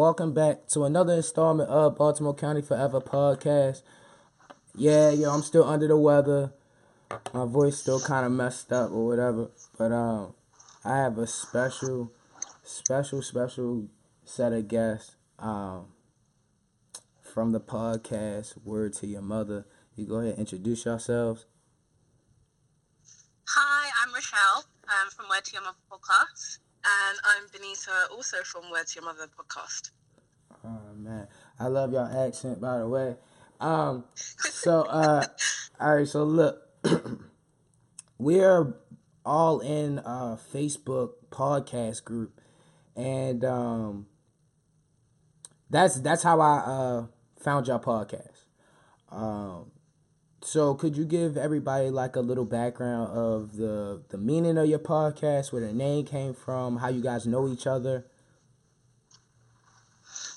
welcome back to another installment of Baltimore County Forever podcast. Yeah, yo, I'm still under the weather. My voice still kind of messed up or whatever, but um, I have a special, special, special set of guests um from the podcast Word to Your Mother. You go ahead and introduce yourselves. Hi, I'm Rochelle I'm from Word to Your Mother podcast. And I'm Benita, also from Word to Your Mother podcast. Oh man, I love your accent, by the way. Um, so uh, all right, so look, we're all in a Facebook podcast group, and um, that's that's how I uh found your podcast. Um, so could you give everybody like a little background of the the meaning of your podcast, where the name came from, how you guys know each other?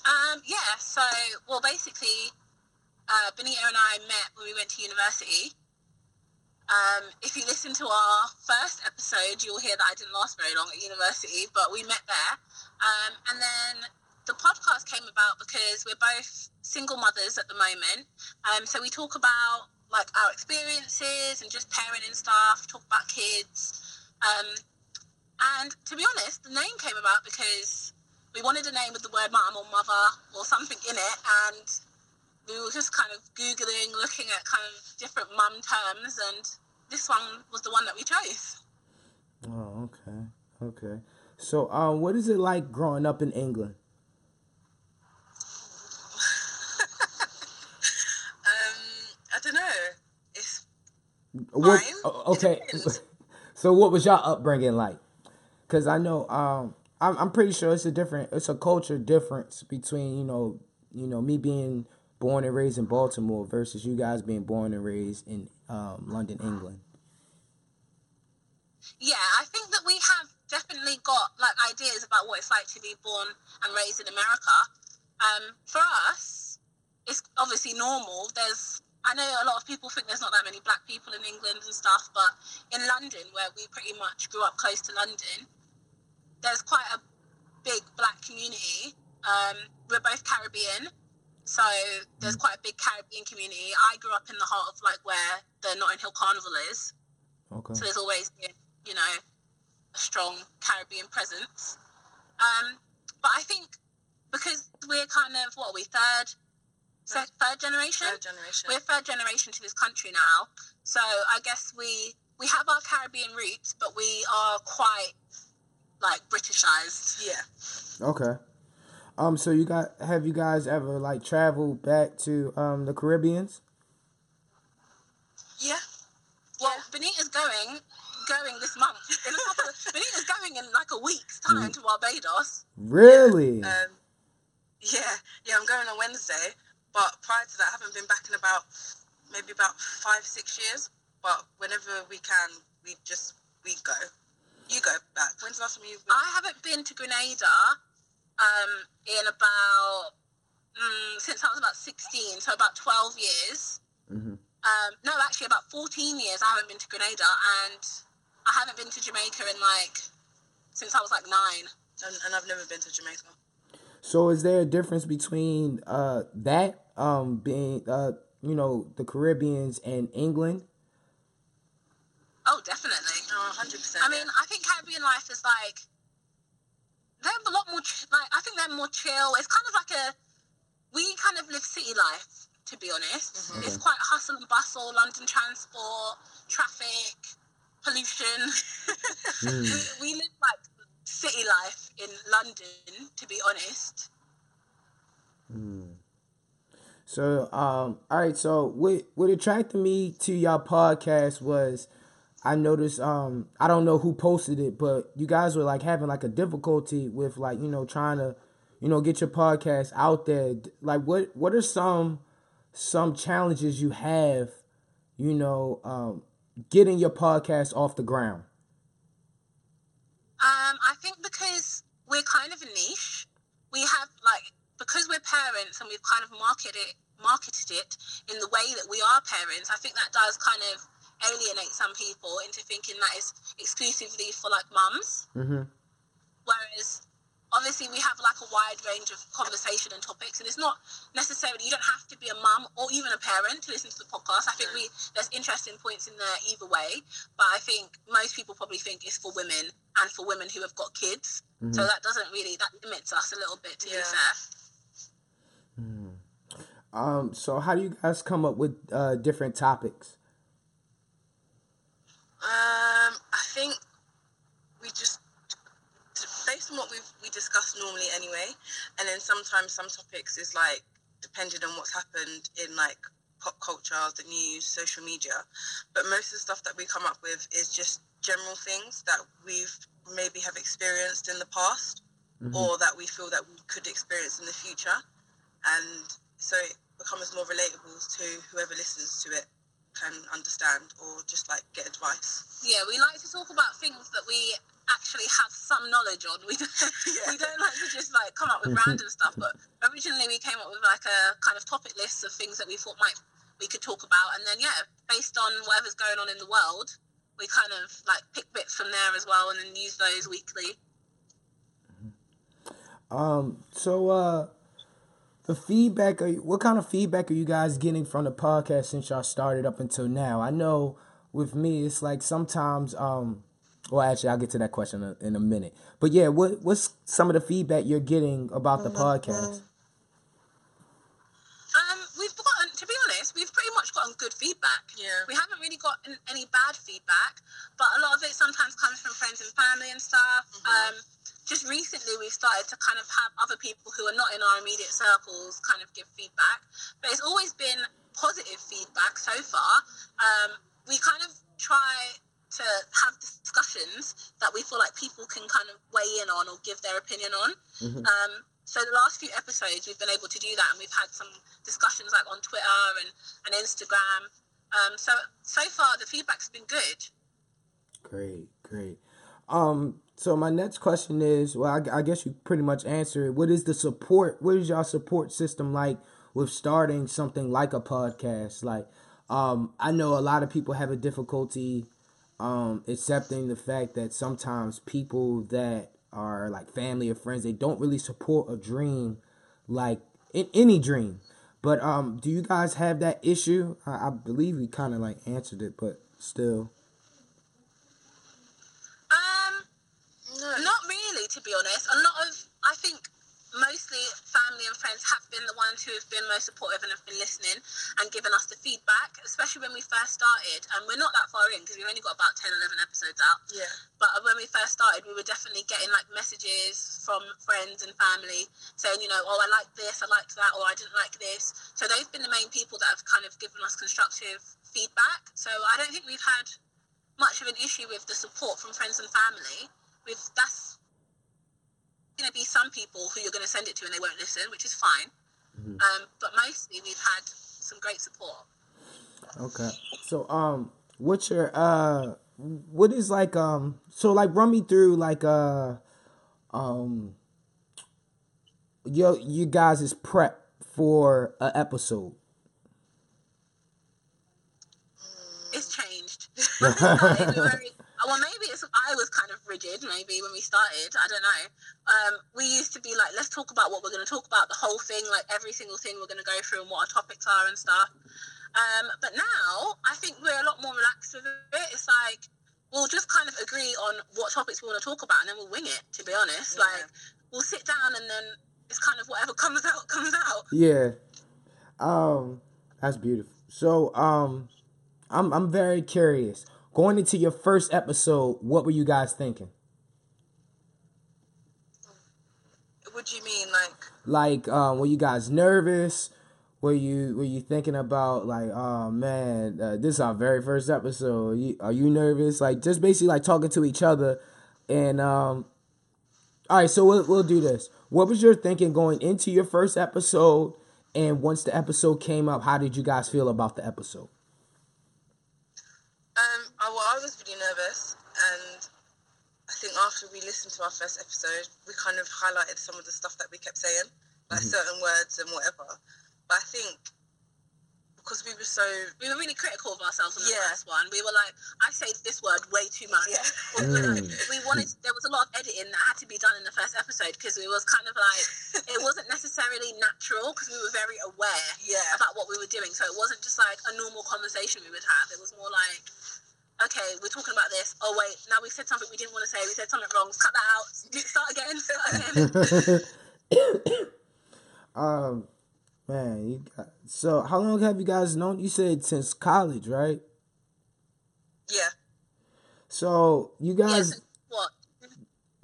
Um, yeah, so, well, basically, uh, Benita and I met when we went to university. Um, if you listen to our first episode, you'll hear that I didn't last very long at university, but we met there. Um, and then the podcast came about because we're both single mothers at the moment. Um, so we talk about like our experiences and just parenting stuff, talk about kids. Um, and to be honest, the name came about because we wanted a name with the word mum or mother or something in it, and we were just kind of googling, looking at kind of different mum terms, and this one was the one that we chose. Oh, okay, okay. So, um, what is it like growing up in England? Um, I don't know. It's What, okay. So, what was your upbringing like? Because I know, um, I'm, I'm pretty sure it's a different, it's a culture difference between you know, you know, me being born and raised in Baltimore versus you guys being born and raised in um, London, England. Yeah, I think that we have definitely got like ideas about what it's like to be born and raised in America. Um, for us, it's obviously normal. There's I know a lot of people think there's not that many black people in England and stuff, but in London, where we pretty much grew up close to London, there's quite a big black community. Um, we're both Caribbean, so there's quite a big Caribbean community. I grew up in the heart of like where the Notting Hill Carnival is, Okay. so there's always been, you know, a strong Caribbean presence. Um, but I think because we're kind of what are we third, se- third generation. third generation. We're third generation to this country now, so I guess we we have our Caribbean roots, but we are quite like Britishized. yeah. Okay. Um. So you got have you guys ever like traveled back to um the Caribbeans? Yeah. Well, Yeah. Benita's going going this month. In a couple of, Benita's going in like a week's time to Barbados. Really? Um, yeah. Yeah, I'm going on Wednesday. But prior to that, I haven't been back in about maybe about five, six years. But whenever we can, we just, we go. You go back. When's the last time you've been? I haven't been to Grenada um, in about mm, since I was about sixteen, so about twelve years. hmm Um, no, actually, about fourteen years. I haven't been to Grenada, and I haven't been to Jamaica in like since I was like nine. and, and I've never been to Jamaica. So is there a difference between uh that um being uh you know the Caribbeans and England? Oh, definitely. Oh, 100%. I mean, I think Caribbean life is like they're a lot more ch- like I think they're more chill. It's kind of like a we kind of live city life, to be honest. It's quite hustle and bustle, London transport, traffic, pollution. we, we live like city life in London, to be honest. So um all right, so what what attracted me to your podcast was I noticed um I don't know who posted it, but you guys were like having like a difficulty with like, you know, trying to, you know, get your podcast out there. Like what what are some some challenges you have, you know, um getting your podcast off the ground? Um, I think because we're kind of a niche, we have like because we're parents and we've kind of marketed it, marketed it in the way that we are parents. I think that does kind of alienate some people into thinking that it's exclusively for like mums. Mm-hmm. Whereas obviously we have like a wide range of conversation and topics and it's not necessarily you don't have to be a mum or even a parent to listen to the podcast i think we there's interesting points in there either way but i think most people probably think it's for women and for women who have got kids mm-hmm. so that doesn't really that limits us a little bit to yeah. be fair mm. um so how do you guys come up with uh different topics um i think we just based on what we we discuss normally anyway, and then sometimes some topics is like depending on what's happened in like pop culture, the news, social media. But most of the stuff that we come up with is just general things that we've maybe have experienced in the past mm-hmm. or that we feel that we could experience in the future. And so it becomes more relatable to whoever listens to it can understand or just like get advice. Yeah, we like to talk about things that we actually have some knowledge on. We don't, yeah. we don't like to just like come up with random stuff. But originally we came up with like a kind of topic list of things that we thought might we could talk about, and then yeah, based on whatever's going on in the world, we kind of like pick bits from there as well, and then use those weekly. Um. So, uh, the feedback. Are you, what kind of feedback are you guys getting from the podcast since y'all started up until now? I know with me, it's like sometimes um well, actually, I'll get to that question in a minute. But yeah, what what's some of the feedback you're getting about the podcast? Um, we've gotten, to be honest, we've pretty much gotten good feedback. Yeah. We haven't really gotten any bad feedback, but a lot of it sometimes comes from friends and family and stuff. Mm-hmm. Um, just recently, we've started to kind of have other people who are not in our immediate circles kind of give feedback, but it's always been positive feedback so far. Um, we kind of try to have discussions that we feel like people can kind of weigh in on or give their opinion on. Mm-hmm. Um, so the last few episodes, we've been able to do that, and we've had some discussions like on Twitter and, and Instagram. Um, so so far, the feedback's been good. Great, great. Um, so my next question is, well, I, I guess you pretty much answered it. What is the support? What is your support system like with starting something like a podcast? Like, um, I know a lot of people have a difficulty um, accepting the fact that sometimes people that are like family or friends, they don't really support a dream, like in any dream. But um, do you guys have that issue? I, I believe we kind of like answered it, but still. Um, not really, to be honest. A lot of I think mostly family and friends have been the ones who have been most supportive and have been listening and given us the feedback, especially when we first started. And we're not that far in because we've only got about 10, 11 episodes out. Yeah. But when we first started, we were definitely getting like messages from friends and family saying, you know, oh, I like this, I liked that, or I didn't like this. So they've been the main people that have kind of given us constructive feedback. So I don't think we've had much of an issue with the support from friends and family. With that's going to be some people who you're going to send it to and they won't listen, which is fine. Mm-hmm. Um, but mostly we've had some great support. Okay. So, um, what's your uh, what is like um, so like run me through like uh, um, yo, you guys is prep for an episode. It's changed. well, maybe it's I was kind rigid. Maybe when we started, I don't know. Um, we used to be like, let's talk about what we're going to talk about, the whole thing, like every single thing we're going to go through and what our topics are and stuff. Um, but now I think we're a lot more relaxed with it. It's like we'll just kind of agree on what topics we want to talk about, and then we'll wing it. To be honest, yeah. like we'll sit down and then it's kind of whatever comes out comes out. Yeah, um, that's beautiful. So, um, I'm I'm very curious going into your first episode, what were you guys thinking? What do you mean, like? Like, um, were you guys nervous? Were you were you thinking about like, oh man, uh, this is our very first episode? Are you, are you nervous? Like, just basically like talking to each other, and um, all right. So we'll we'll do this. What was your thinking going into your first episode? And once the episode came up, how did you guys feel about the episode? Um, I, well, I was really nervous, and I think after we listened to our first episode, we kind of highlighted some of the stuff that we kept saying, like mm-hmm. certain words and whatever. But I think because we were so we were really critical of ourselves on the Yeah. first one. We were like, I say this word way too much. Yeah. Or we, like- Mm. we wanted there was a lot of editing that had to be done in the first episode because it was kind of like it wasn't necessarily natural because we were very aware yeah about what we were doing. So it wasn't just like a normal conversation we would have. It was more like, okay, we're talking about this. Oh wait, now we said something we didn't want to say. We said something wrong. Cut that out. Start again. Start again. um, man, you got, so how long have you guys known? You said since college, right? yeah So you yeah, guys, so what?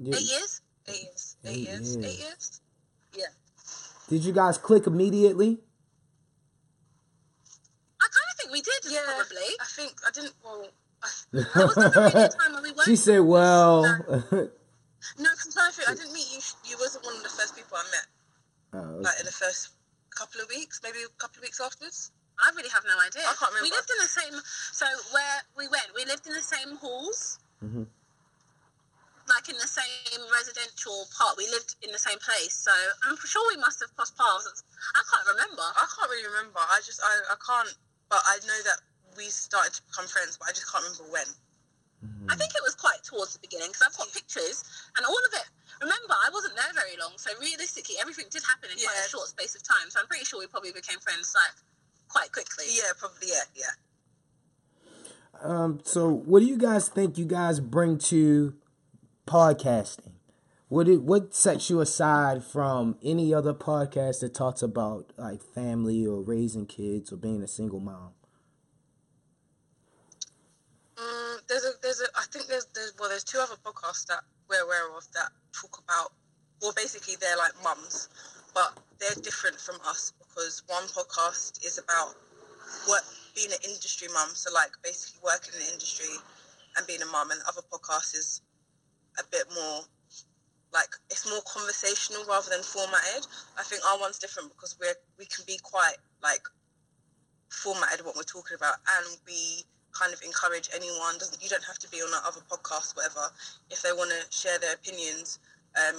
did, Eight years? eight years Eight eight years years. eight years Yeah. did you guys click immediately? I kind of think we did. Yeah. Probably. I think I didn't well I, was never time we she said, "Well." no because I'm think I didn't meet you you wasn't one of the first people I met Oh, like in the first couple of weeks maybe a couple of weeks afterwards I really have no idea. I can't remember. We lived in the same. So where we went, we lived in the same halls. Mhm. Like in the same residential part, we lived in the same place. So I'm sure we must have crossed paths. I can't remember. I can't really remember I just I, I can't but I know that we started to become friends but I just can't remember when I think it was quite towards the beginning because I've got pictures and all of it. Remember, I wasn't there very long, so realistically, everything did happen in quite a short space of time. So I'm pretty sure we probably became friends like quite quickly. yeah probably yeah yeah Um, so what do you guys think you guys bring to podcasting? What it what sets you aside from any other podcast that talks about like family or raising kids or being a single mom? Mm, there's a there's a I think there's there's well there's two other podcasts that we're aware of that talk about well basically they're like mums, but they're different from us because one podcast is about what being an industry mum, so like basically working in the industry and being a mum, and the other podcast is a bit more like it's more conversational rather than formatted. I think our one's different because we're we can be quite like formatted what we're talking about and we kind of encourage anyone doesn't you don't have to be on our other podcast whatever if they want to share their opinions um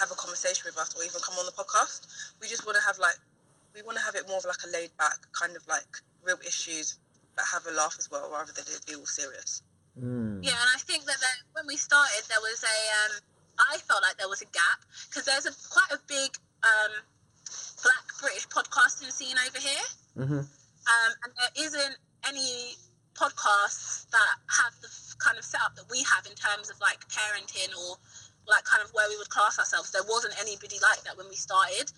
have a conversation with us or even come on the podcast we just want to have like we want to have it more of like a laid back kind of like real issues but have a laugh as well rather than it be all serious Mm. Yeah, and I think that there, when we started, there was a. Um, I felt like there was a gap because there's a quite a big um, Black British podcasting scene over here, Mm-hmm. um, and there isn't any podcasts that have the kind of setup that we have in terms of like parenting or like kind of where we would class ourselves. There wasn't anybody like that when we started,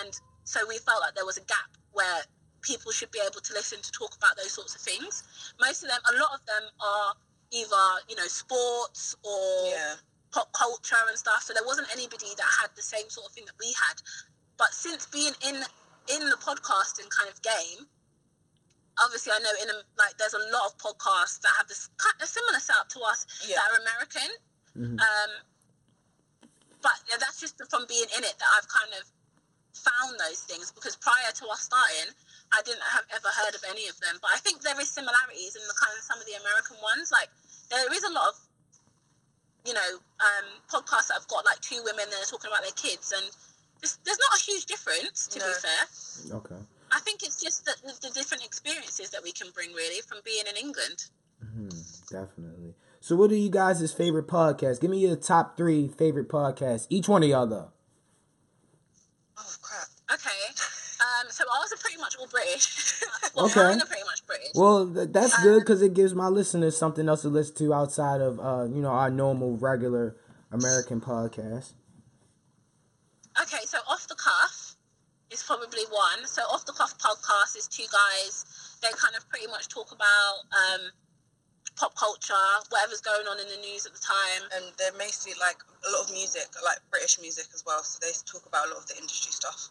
and so we felt like there was a gap where people should be able to listen to talk about those sorts of things. Most of them, a lot of them are either you know sports or yeah pop culture and stuff. So there wasn't anybody that had the same sort of thing that we had. But since being in in the podcasting kind of game, obviously I know in a, like there's a lot of podcasts that have this kind of similar setup to us yeah that are American. Mhm. Um, but yeah, that's just from being in it that I've kind of found those things because prior to us starting, I didn't have ever heard of any of them. But I think there is similarities in the kind of some of the American ones. Like there is a lot of you know um, podcasts that have got like two women that are talking about their kids, and there's, there's not a huge difference to be fair. Okay. I think it's just the, the, the different experiences that we can bring really from being in England. hmm Definitely. So, what are you guys' favorite podcasts? Give me your top three favorite podcasts. Each one of y'all, though. oh crap Okay. Um, so ours are pretty much all British. well, Okay. pretty much British. Well, th- that's good because it gives my listeners something else to listen to outside of, uh, you know, our normal, regular American podcast. Okay, so off the cuff is probably one. So off the cuff podcast is two guys. They kind of pretty much talk about um, pop culture, whatever's going on in the news at the time. and they're mostly like a lot of music like british music as well so they talk about a lot of the industry stuff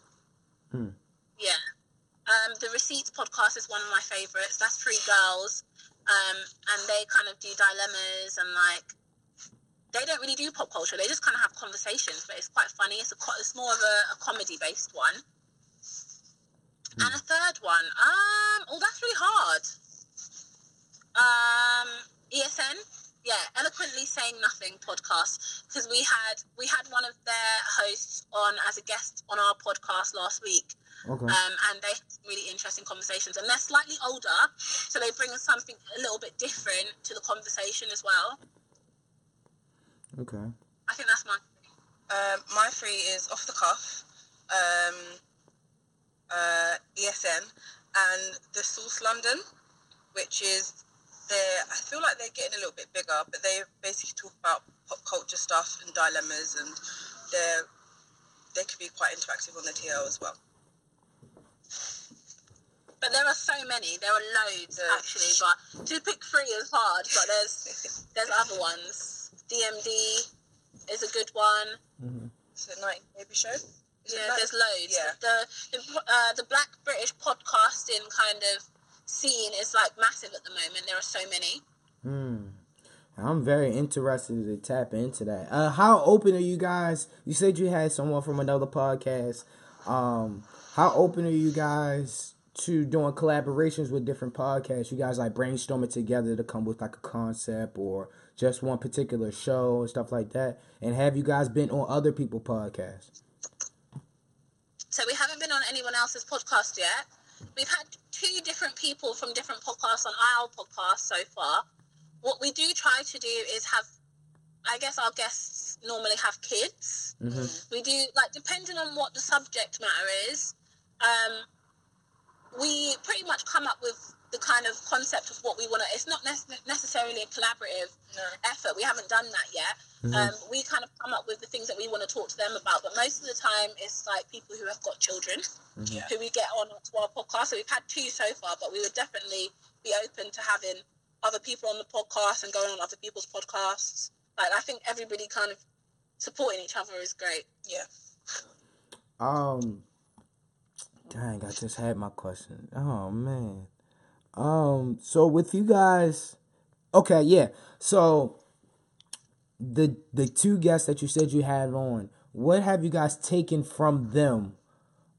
Yeah. Um, the Receipts podcast is one of my favorites. That's three girls, um, and they kind of do dilemmas and like they don't really do pop culture. They just kind of have conversations, but it's quite funny. It's a co- it's more of a, a comedy based one. And a third one, um, oh, that's really hard. Um, ESN, yeah, eloquently saying nothing podcast because we had we had one of their hosts on as a guest on our podcast last week, Okay. Um, and they have really interesting conversations, and they're slightly older, so they bring something a little bit different to the conversation as well. Okay. I think that's my. Um, my three is off the cuff, um, uh, ESN, and the Source London, which is they're. I feel like they're getting a little bit bigger, but they basically talk about pop culture stuff and dilemmas, and they're they could be quite interactive on the TL as well. But there are so many. There are loads Yeah. actually, but to pick three is hard. But there's there's other ones. DMD is a good one. Mm-hmm. Is it Night Baby Show? Is it Yeah, Night- there's loads. Yeah. The the, uh, the Black British podcasting kind of scene is like massive at the moment. There are so many. Hmm. I'm very interested to tap into that. Uh, how open are you guys? You said you had someone from another podcast. Um, how open are you guys to doing collaborations with different podcasts? You guys like brainstorming together to come with like a concept or just one particular show and stuff like that. And have you guys been on other people podcasts? So we haven't been on anyone else's podcast yet. We've had two different people from different podcasts on our podcast so far. What we do try to do is have, I guess our guests normally have kids. Mm-hmm. We do like depending on what the subject matter is. Um, we pretty much come up with the kind of concept of what we want to. It's not nec- necessarily a collaborative No. effort. We haven't done that yet. Mhm. Um, we kind of come up with the things that we want to talk to them about, but most of the time it's like people who have got children Yeah. who we get on to our podcast. So we've had two so far, but we would definitely be open to having other people on the podcast and going on other people's podcasts. Like I think everybody kind of supporting each other is great. Yeah. Um, dang, I just had my question. Oh man. Um, so with you guys, okay, yeah. So the the two guests that you said you had on, what have you guys taken from them?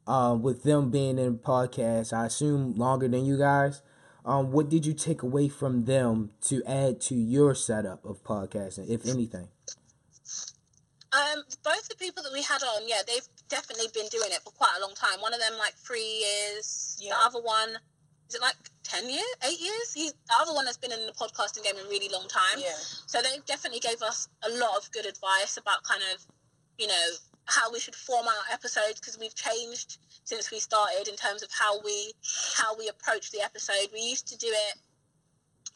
Uh, with them being in podcast, I assume longer than you guys. Um, what did you take away from them to add to your setup of podcasting, if anything? Um, both the people that we had on, yeah, they've definitely been doing it for quite a long time. One of them like three years. Yeah. The other one, is it like ten years, eight years? He, the other one has been in the podcasting game a really long time. Yeah. So they definitely gave us a lot of good advice about kind of, you know, how we should form our episodes because we've changed since we started in terms of how we how we approach the episode. We used to do it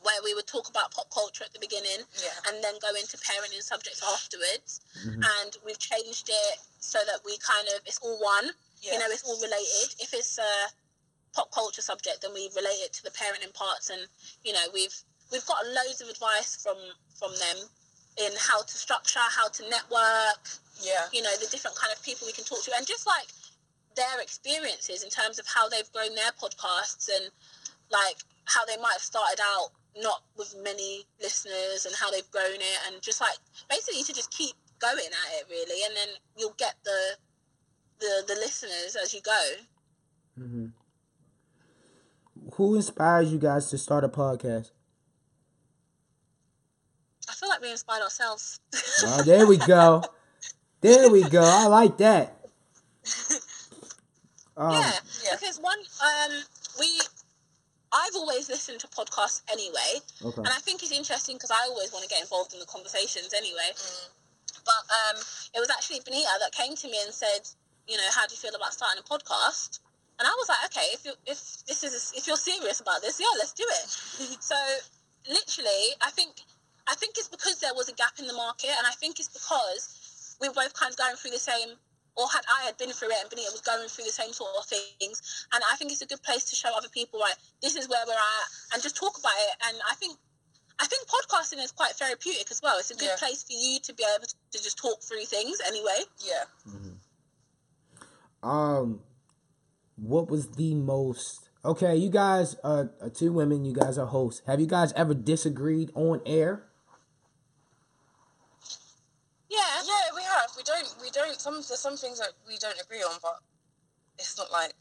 where we would talk about pop culture at the beginning Yeah. and then go into parenting subjects afterwards. Mhm. And we've changed it so that we kind of it's all one. Yeah. You know, it's all related. If it's a pop culture subject, then we relate it to the parenting parts, and you know, we've we've got loads of advice from from them in how to structure, how to network. yeah. You know, the different kind of people we can talk to, and just like their experiences in terms of how they've grown their podcasts and like how they might have started out not with many listeners and how they've grown it and just like basically to just keep going at it really and then you'll get the the the listeners as you go hmm Who inspires you guys to start a podcast? i feel like we inspired ourselves Oh, there we go. There we go. I like that. Um, yeah, yeah. because one um we i've always listened to podcasts anyway Okay. and i think it's interesting because i always want to get involved in the conversations anyway Mm. but um it was actually benita that came to me and said you know how do you feel about starting a podcast and i was like okay if you if this is if you're serious about this yeah let's do it so literally i think i think it's because there was a gap in the market and i think it's because we were both kind of going through the same or had I had been through it and Benita was going through the same sort of things. And I think it's a good place to show other people, right, this is where we're at and just talk about it. And I think I think podcasting is quite therapeutic as well. It's a good Yeah. place for you to be able to just talk through things anyway. Yeah. Um, what was the most? Okay, you guys are, are two women. You guys are hosts. Have you guys ever disagreed on air? Yeah. Yeah, we have. We don't. We don't. Some there's some things that we don't agree on, but it's not like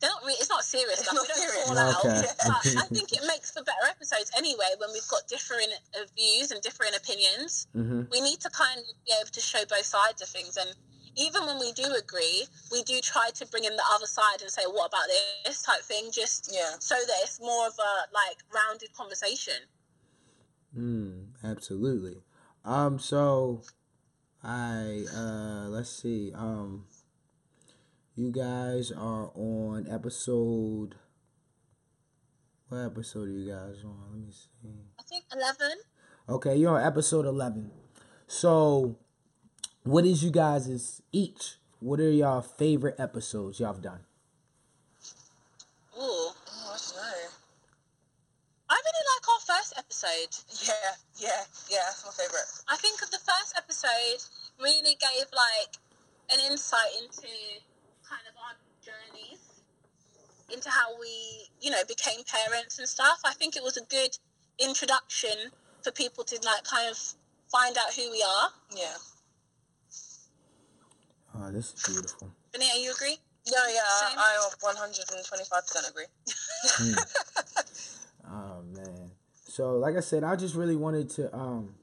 They're not really, it's not serious It's stuff. not we don't serious. fall out. Okay. But I think it makes for better episodes anyway when we've got different uh, views and different opinions. Mm-hmm. we need to kind of be able to show both sides of things and even when we do agree, we do try to bring in the other side and say, "What about this?" type thing, just Yeah. so that it's more of a like rounded conversation. Mm, absolutely. Um, so I uh let's see. Um you guys are on episode what episode are you guys on? Let me see. I think eleven. Okay, you're on episode eleven. So what is you guys' each? What are y'all favorite episodes y'all have done? Ooh, Oh, I don't know. I really like our first episode. Yeah, yeah, yeah. That's my favorite. I think the first episode really gave like an insight into kind of our journeys, into how we, you know, became parents and stuff. I think it was a good introduction for people to like kind of find out who we are. Yeah. Oh, this is beautiful. Benita, you agree? Yeah, yeah. Same. I 125% agree. Oh man. So like I said, I just really wanted to um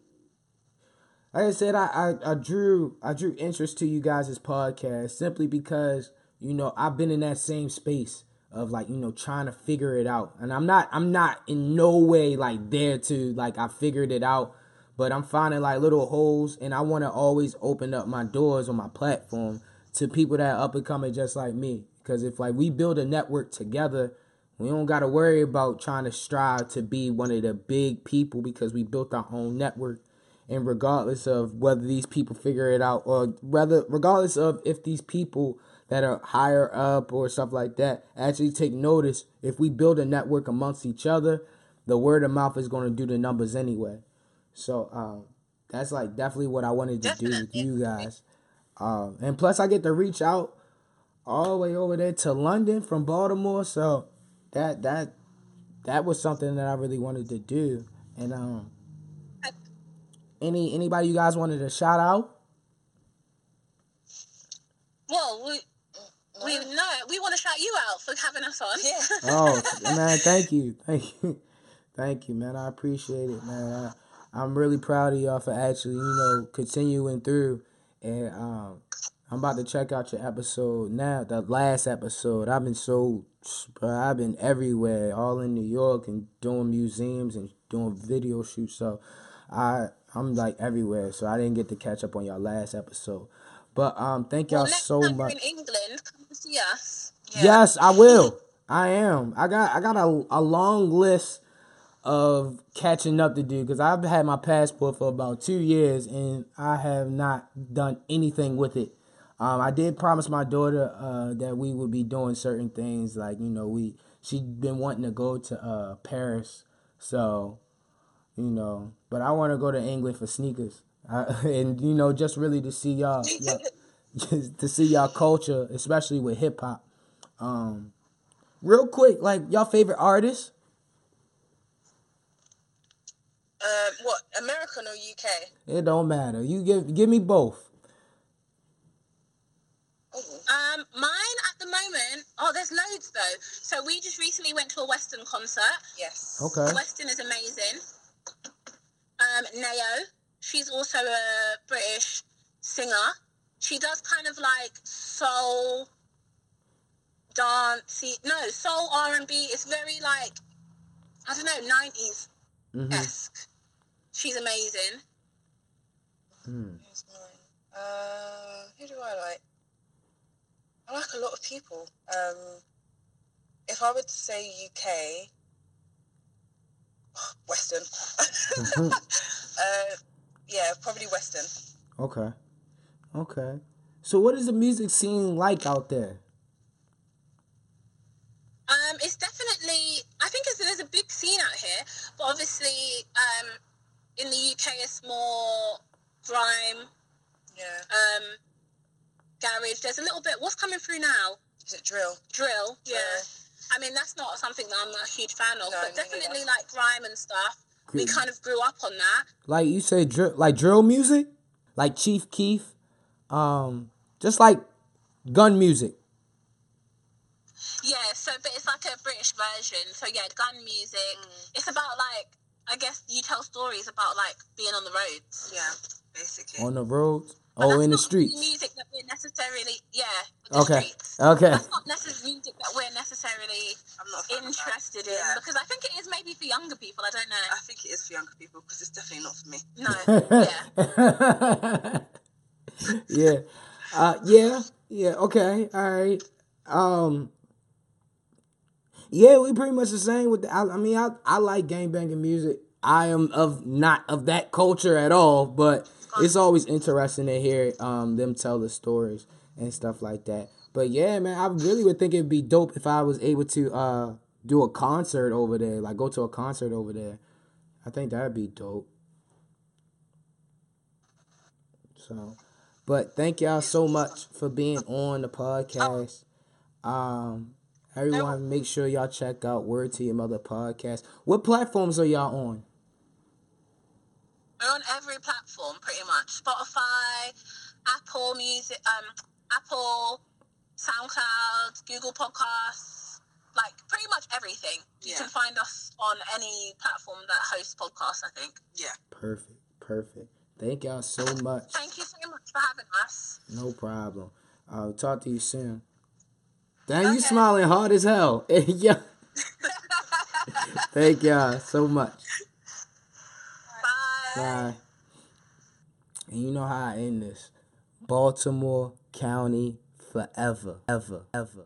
like I said, I, I, I drew I drew interest to you guys' podcast simply because, you know, I've been in that same space of like, you know, trying to figure it out. And I'm not I'm not in no way like there to like I figured it out, but I'm finding like little holes and I wanna always open up my doors on my platform to people that are up and coming just like me. Because if like we build a network together, we don't got to worry about trying to strive to be one of the big people because we built our own network. And regardless of whether these people figure it out or rather, regardless of if these people that are higher up or stuff like that actually take notice, if we build a network amongst each other, the word of mouth is going to do the numbers anyway. So um, that's like definitely what I wanted to do with you guys. Um, and plus, I get to reach out all the way over there to London from Baltimore. So that that that was something that I really wanted to do. And um, any anybody you guys wanted to shout out? Well, we we no, we want to shout you out for having us on. Yeah. Oh man, thank you, thank you, thank you, man. I appreciate it, man. I, I'm really proud of y'all for actually, you know, continuing through. And um, I'm about to check out your episode now. The last episode, I've been so, I've been everywhere, all in New York and doing museums and doing video shoots. So I, I'm like everywhere. So I didn't get to catch up on y'all last episode. But um, thank y'all Well, so much. in England, come see us. Yeah. Yes, I will. I am. I got I got a, a long list of catching up to do because I've had my passport for about two years and I have not done anything with it. Um, I did promise my daughter uh, that we would be doing certain things like you know we she'd been wanting to go to uh, Paris, so you know. But I want to go to England for sneakers, uh, and you know just really to see y'all, y'all to see y'all culture, especially with hip hop. Um, real quick, like y'all favorite artists? Um, what American or UK? It don't matter. You give give me both. Um, mine at the moment. Oh, there's loads though. So we just recently went to a WSTRN concert. yes. Okay. WSTRN is amazing. Um, Neo, she's also a British singer. She does kind of like soul, dancey. No, soul R and B. It's very like I don't know, nineties hmm esque. She's amazing. Hmm. Who's mine? Uh, who do I like? I like a lot of people. Um, if I were to say UK, WSTRN. Mhm. uh, yeah, probably WSTRN. Okay. Okay. So what is the music scene like out there? Um, it's definitely. I think it's, there's a big scene out here, but obviously, um, in the UK, it's more grime, Yeah. um, garage. There's a little bit. What's coming through now? Is it drill? Drill. Yeah. Drill. I mean, that's not something that I'm a huge fan of, No, but definitely neither. like grime and stuff. We kind of grew up on that. Like you say, drill, like drill music, like Chief Keef, um, just like gun music. Yeah. So, but it's like a British version. So yeah, gun music. Mm. It's about like I guess you tell stories about like being on the roads. Yeah, basically. on the roads. But Oh, in the streets. Music that we're necessarily, yeah. the Okay. streets. Okay. That's not necessarily music that we're necessarily I'm not a fan of that. interested in Yeah. because I think it is maybe for younger people. I don't know. I think it is for younger people because it's definitely not for me. No. yeah. yeah. Uh, yeah. Yeah. Okay. All right. Um. Yeah, we pretty much the same with the. I, I mean, I I like gangbanging music. I am of not of that culture at all, but it's always interesting to hear um them tell the stories and stuff like that. But yeah, man, I really would think it'd be dope if I was able to uh do a concert over there, like go to a concert over there. I think that'd be dope. So, but thank y'all so much for being on the podcast. Um, everyone, make sure y'all check out Word to Your Mother podcast. What platforms are y'all on? We're on every platform pretty much. Spotify, Apple Music, um, Apple, SoundCloud, Google Podcasts, like pretty much everything. You Yeah. can find us on any platform that hosts podcasts, I think. Yeah. Perfect, perfect. Thank y'all so much. Thank you so much for having us. No problem. I'll talk to you soon. Dang, you smiling hard as hell. yeah. Thank y'all so much. Bye. Bye. And you know how I end this. Baltimore County forever, ever, ever.